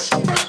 Yes.